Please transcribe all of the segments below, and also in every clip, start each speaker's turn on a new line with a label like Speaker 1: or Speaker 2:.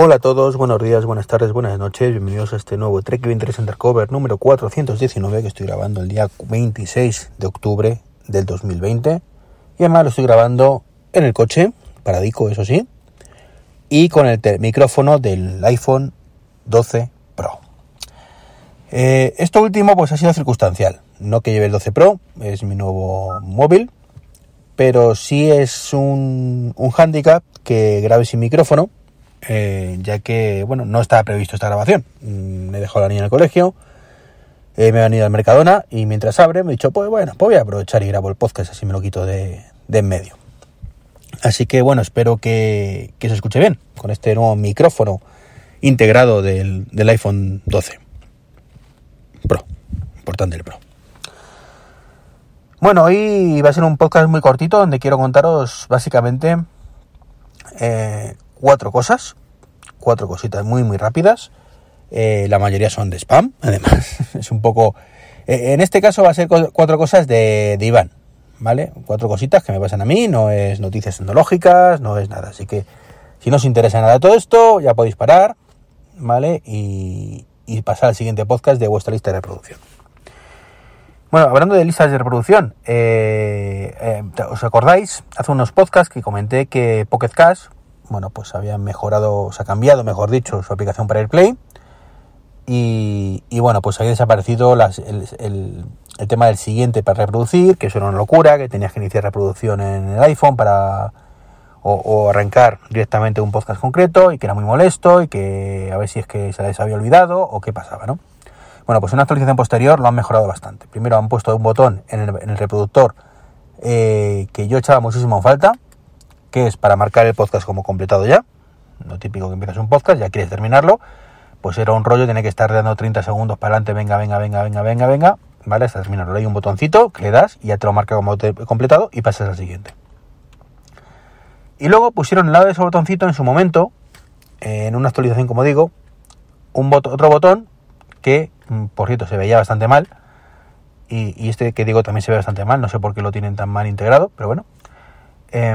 Speaker 1: Hola a todos, buenos días, buenas tardes, buenas noches, bienvenidos a este nuevo Trek 23 Undercover número 419 que estoy grabando el día 26 de octubre del 2020 y además lo estoy grabando en el coche, paradico eso sí, y con el micrófono del iPhone 12 Pro. Eh, esto último pues ha sido circunstancial, no que lleve el 12 Pro, es mi nuevo móvil, pero sí es un, un handicap que grabe sin micrófono eh, ya que, bueno, no estaba previsto esta grabación. Mm, me he dejado la niña en el colegio, eh, me he venido al Mercadona y mientras abre me he dicho, pues bueno, pues voy a aprovechar y grabo el podcast, así me lo quito de, en medio. Así que bueno, espero que, se escuche bien con este nuevo micrófono integrado del, del iPhone 12 Pro, importante el Pro. Bueno, hoy va a ser un podcast muy cortito donde quiero contaros básicamente eh, cuatro cosas, cuatro cositas muy muy rápidas. Eh, la mayoría son de spam, además. es un poco... Eh, en este caso va a ser cuatro cosas de, de, Iván, ¿vale? Cuatro cositas que me pasan a mí, no es noticias tecnológicas, no es nada. Así que si no os interesa nada todo esto, ya podéis parar, ¿vale? Y, pasar al siguiente podcast de vuestra lista de reproducción. Bueno, hablando de listas de reproducción, eh, ¿os acordáis? Hace unos podcasts que comenté que Pocket Cash, bueno, pues habían mejorado, se ha cambiado, mejor dicho, su aplicación para AirPlay. Y, y bueno, pues había desaparecido el, tema del siguiente para reproducir, que eso era una locura, que tenías que iniciar reproducción en el iPhone para o, arrancar directamente un podcast concreto y que era muy molesto y que a ver si es que se les había olvidado o qué pasaba, ¿no? Bueno, pues una actualización posterior lo han mejorado bastante. Primero han puesto un botón en el, reproductor eh, que yo echaba muchísimo en falta, que es para marcar el podcast como completado ya. Lo típico que empiezas un podcast, ya quieres terminarlo, pues era un rollo, tiene que estar dando 30 segundos para adelante, venga, venga, venga, venga, venga, venga, ¿vale? Hasta terminarlo. Hay un botoncito que le das y ya te lo marca como completado y pasas al siguiente. Y luego pusieron al lado de ese botoncito en su momento, en una actualización como digo, un otro botón que, mm, por cierto, se veía bastante mal. Y, este que digo también se ve bastante mal, no sé por qué lo tienen tan mal integrado, pero bueno. Eh,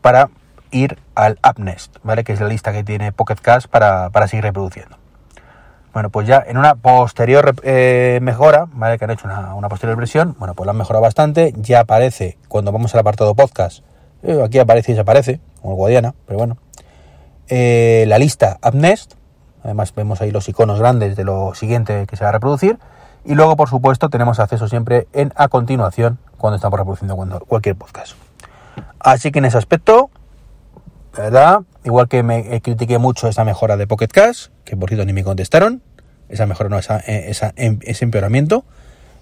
Speaker 1: para ir al AppNest, ¿vale? Que es la lista que tiene Pocket Cast para, seguir reproduciendo. Bueno, pues ya en una posterior eh, mejora, ¿vale? Que han hecho una, posterior versión, bueno, pues la han mejorado bastante. Ya aparece, cuando vamos al apartado podcast, eh, aquí aparece y desaparece, como el Guadiana, pero bueno. Eh, la lista AppNest, además vemos ahí los iconos grandes de lo siguiente que se va a reproducir. Y luego, por supuesto, tenemos acceso siempre en a continuación cuando estamos reproduciendo cualquier podcast. Así que en ese aspecto, ¿verdad? Igual que me critiqué mucho esa mejora de Pocket Cash, que por cierto ni me contestaron, esa mejora no, eh, em, ese empeoramiento,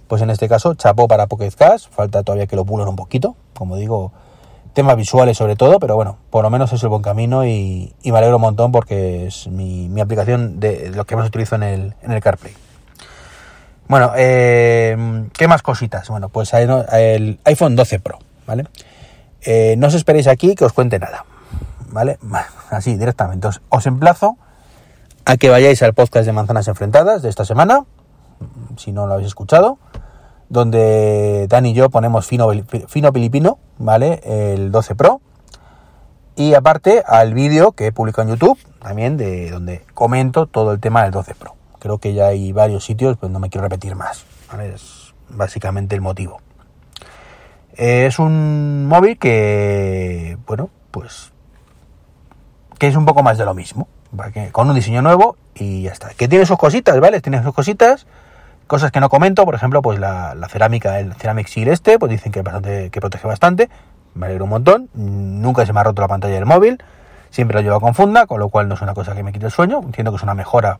Speaker 1: pues en este caso, chapó para Pocket Cash, falta todavía que lo pulan un poquito, como digo, temas visuales sobre todo, pero bueno, por lo menos es el buen camino y, me alegro un montón porque es mi, aplicación de lo que más utilizo en el, en el CarPlay. Bueno, eh, ¿qué más cositas? Bueno, pues el iPhone 12 Pro, ¿vale? Eh, no os esperéis aquí que os cuente nada, ¿vale? Así, directamente. Os, emplazo a que vayáis al podcast de Manzanas Enfrentadas de esta semana, si no lo habéis escuchado, donde Dan y yo ponemos fino, fino filipino, ¿vale? El 12 Pro. Y aparte al vídeo que he publicado en YouTube, también de donde comento todo el tema del 12 Pro. Creo que ya hay varios sitios, pues no me quiero repetir más. Es básicamente el motivo. Es un móvil que, bueno, pues que es un poco más de lo mismo, con un diseño nuevo y ya está. Que tiene sus cositas, ¿vale? Tiene sus cositas, cosas que no comento, por ejemplo, pues la, cerámica, el Ceramic Seal este, pues dicen que, bastante, que protege bastante, me alegro un montón, nunca se me ha roto la pantalla del móvil, siempre lo llevo con funda, con lo cual no es una cosa que me quite el sueño, entiendo que es una mejora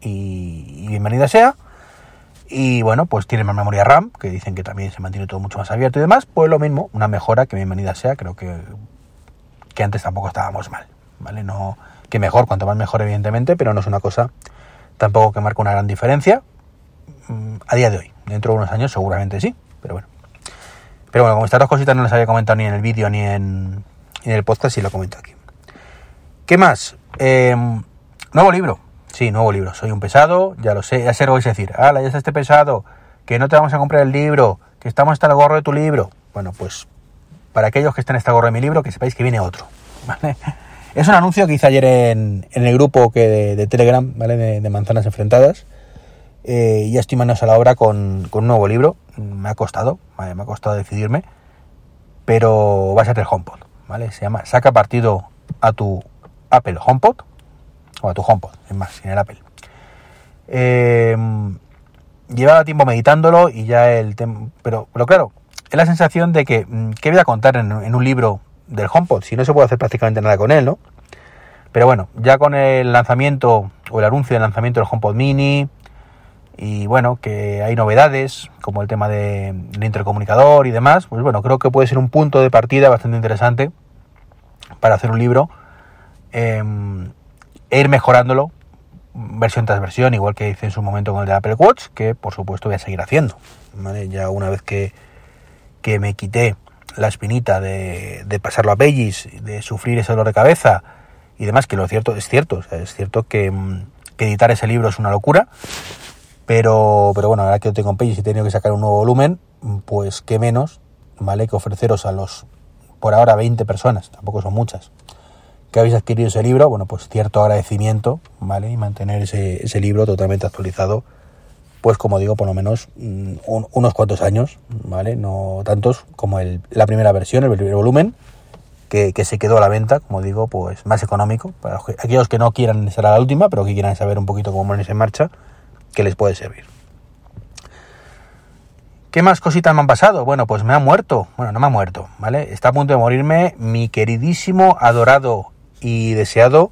Speaker 1: y bienvenida sea. Y bueno, pues tiene más memoria RAM, que dicen que también se mantiene todo mucho más abierto y demás. Pues lo mismo, una mejora que bienvenida sea. Creo que, que antes tampoco estábamos mal, ¿vale? No, que mejor, cuanto más mejor, evidentemente, pero no es una cosa tampoco que marque una gran diferencia mm, a día de hoy. Dentro de unos años seguramente sí, pero bueno. Pero bueno, como estas dos cositas no las había comentado ni en el vídeo ni en, en el podcast, sí lo comento aquí. ¿Qué más? Eh, nuevo libro. Sí, nuevo libro. Soy un pesado, ya lo sé. Ya sé lo vais a decir. ¡Hala, ya está este pesado! Que no te vamos a comprar el libro. Que estamos hasta el gorro de tu libro. Bueno, pues para aquellos que estén hasta el gorro de mi libro, que sepáis que viene otro. Es un anuncio que hice ayer en, el grupo que de, Telegram, ¿vale? De, Manzanas Enfrentadas. Eh, ya estoy manos a la obra con, un nuevo libro. Me ha costado. Me ha costado decidirme. Pero va a ser el HomePod, ¿vale? Se llama Saca partido a tu Apple HomePod. O a tu HomePod, es más, sin el Apple. Llevaba tiempo meditándolo y ya el tema... Pero, pero claro, es la sensación de que, mm, ¿qué voy a contar en, un libro del HomePod? Si no se puede hacer prácticamente nada con él, ¿no? Pero bueno, ya con el lanzamiento o el anuncio del lanzamiento del HomePod Mini y bueno, que hay novedades como el tema del intercomunicador y demás, pues bueno, creo que puede ser un punto de partida bastante interesante para hacer un libro em, e ir mejorándolo versión tras versión, igual que hice en su momento con el de Apple Watch, que por supuesto voy a seguir haciendo. Ya una vez que, que me quité la espinita de, de pasarlo a Bellis, de sufrir ese dolor de cabeza y demás, que lo cierto es cierto, es cierto que, que, editar ese libro es una locura, pero, pero bueno, ahora que yo tengo en Pages y he tenido que sacar un nuevo volumen, pues qué menos, ¿vale? Que ofreceros a los, por ahora, 20 personas, tampoco son muchas, que habéis adquirido ese libro, bueno, pues cierto agradecimiento, ¿vale? Y mantener ese, ese libro totalmente actualizado, pues como digo, por lo menos mm, unos cuantos años, ¿vale? No tantos como el, la primera versión, el primer volumen, que, se quedó a la venta, como digo, pues más económico, para aquellos que no quieran ser a la última, pero que quieran saber un poquito cómo ponerse en marcha, que les puede servir. ¿Qué más cositas me han pasado? Bueno, pues me ha muerto. Bueno, no me ha muerto, ¿vale? Está a punto de morirme mi queridísimo, adorado y deseado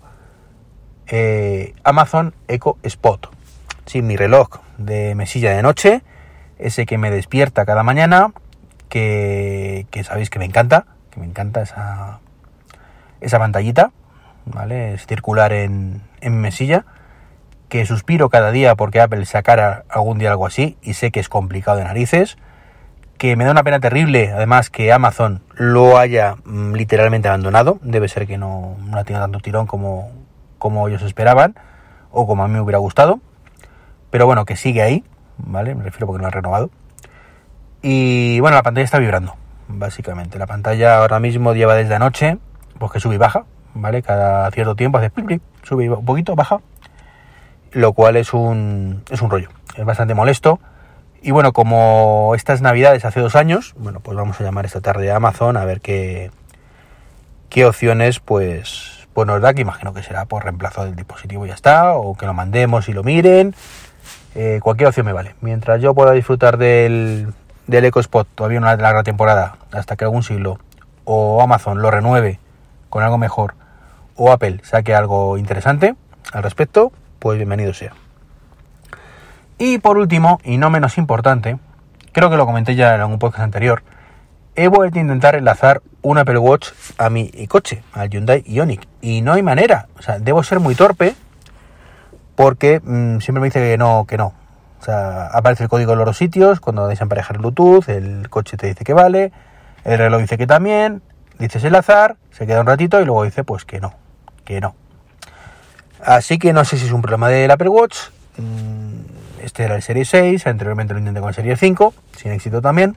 Speaker 1: eh, Amazon Echo Spot. Sí, mi reloj de mesilla de noche, ese que me despierta cada mañana, que, sabéis que me encanta, que me encanta esa, esa pantallita, ¿vale? Es circular en, en mesilla, que suspiro cada día porque Apple sacara algún día algo así y sé que es complicado de narices que me da una pena terrible, además, que Amazon lo haya mm, literalmente abandonado. Debe ser que no, ha tenido tanto tirón como, como ellos esperaban, o como a mí me hubiera gustado. Pero bueno, que sigue ahí, ¿vale? Me refiero porque no ha renovado. Y bueno, la pantalla está vibrando, básicamente. La pantalla ahora mismo lleva desde anoche, pues que sube y baja, ¿vale? Cada cierto tiempo hace sube un poquito, baja. Lo cual es un, es un rollo. Es bastante molesto y bueno, como estas navidades hace dos años, bueno, pues vamos a llamar esta tarde a Amazon a ver qué, qué opciones pues, pues nos da, que imagino que será por reemplazo del dispositivo y ya está, o que lo mandemos y lo miren. Eh, cualquier opción me vale. Mientras yo pueda disfrutar del, del EcoSpot todavía una larga temporada, hasta que algún siglo, o Amazon lo renueve con algo mejor, o Apple saque algo interesante al respecto, pues bienvenido sea. Y por último, y no menos importante, creo que lo comenté ya en un podcast anterior, he vuelto a intentar enlazar un Apple Watch a mi coche, al Hyundai Ioniq. Y no hay manera. O sea, debo ser muy torpe porque mm, siempre me dice que no, que no. O sea, aparece el código en los sitios, cuando desemparejar Bluetooth, el coche te dice que vale, el reloj dice que también, dices enlazar, se queda un ratito y luego dice pues que no, que no. Así que no sé si es un problema del Apple Watch. Mm, este era el Serie 6, anteriormente lo intenté con el Serie 5, sin éxito también.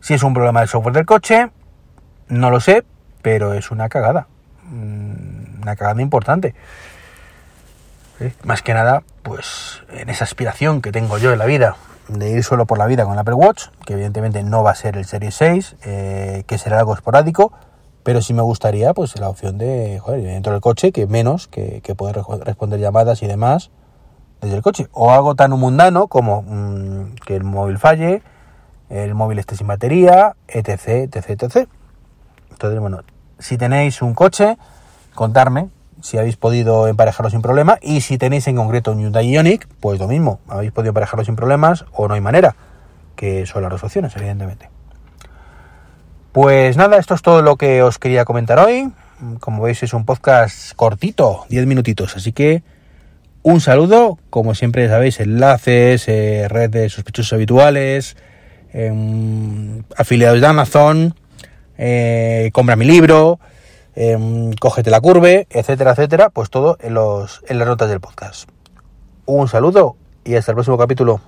Speaker 1: Si es un problema del software del coche, no lo sé, pero es una cagada. Mm, una cagada importante. Más que nada, pues en esa aspiración que tengo yo en la vida de ir solo por la vida con el Apple Watch, que evidentemente no va a ser el Serie 6, eh, que será algo esporádico, pero sí me gustaría pues la opción de, joder, dentro del coche, que menos, que, que poder responder llamadas y demás, desde el coche. O algo tan mundano como mm, que el móvil falle, el móvil esté sin batería, etc, etc, etc. Entonces, bueno, si tenéis un coche, contarme si habéis podido emparejarlo sin problema y si tenéis en concreto un Hyundai Ioniq, pues lo mismo, habéis podido emparejarlo sin problemas o no hay manera, que son las dos opciones, evidentemente. Pues nada, esto es todo lo que os quería comentar hoy. Como veis es un podcast cortito, 10 minutitos, así que un saludo, como siempre sabéis, enlaces, eh, red de sospechosos habituales, em, afiliados de Amazon, eh, compra mi libro, em, cógete la curve, etcétera, etcétera, pues todo en, los, en las notas del podcast. Un saludo y hasta el próximo capítulo.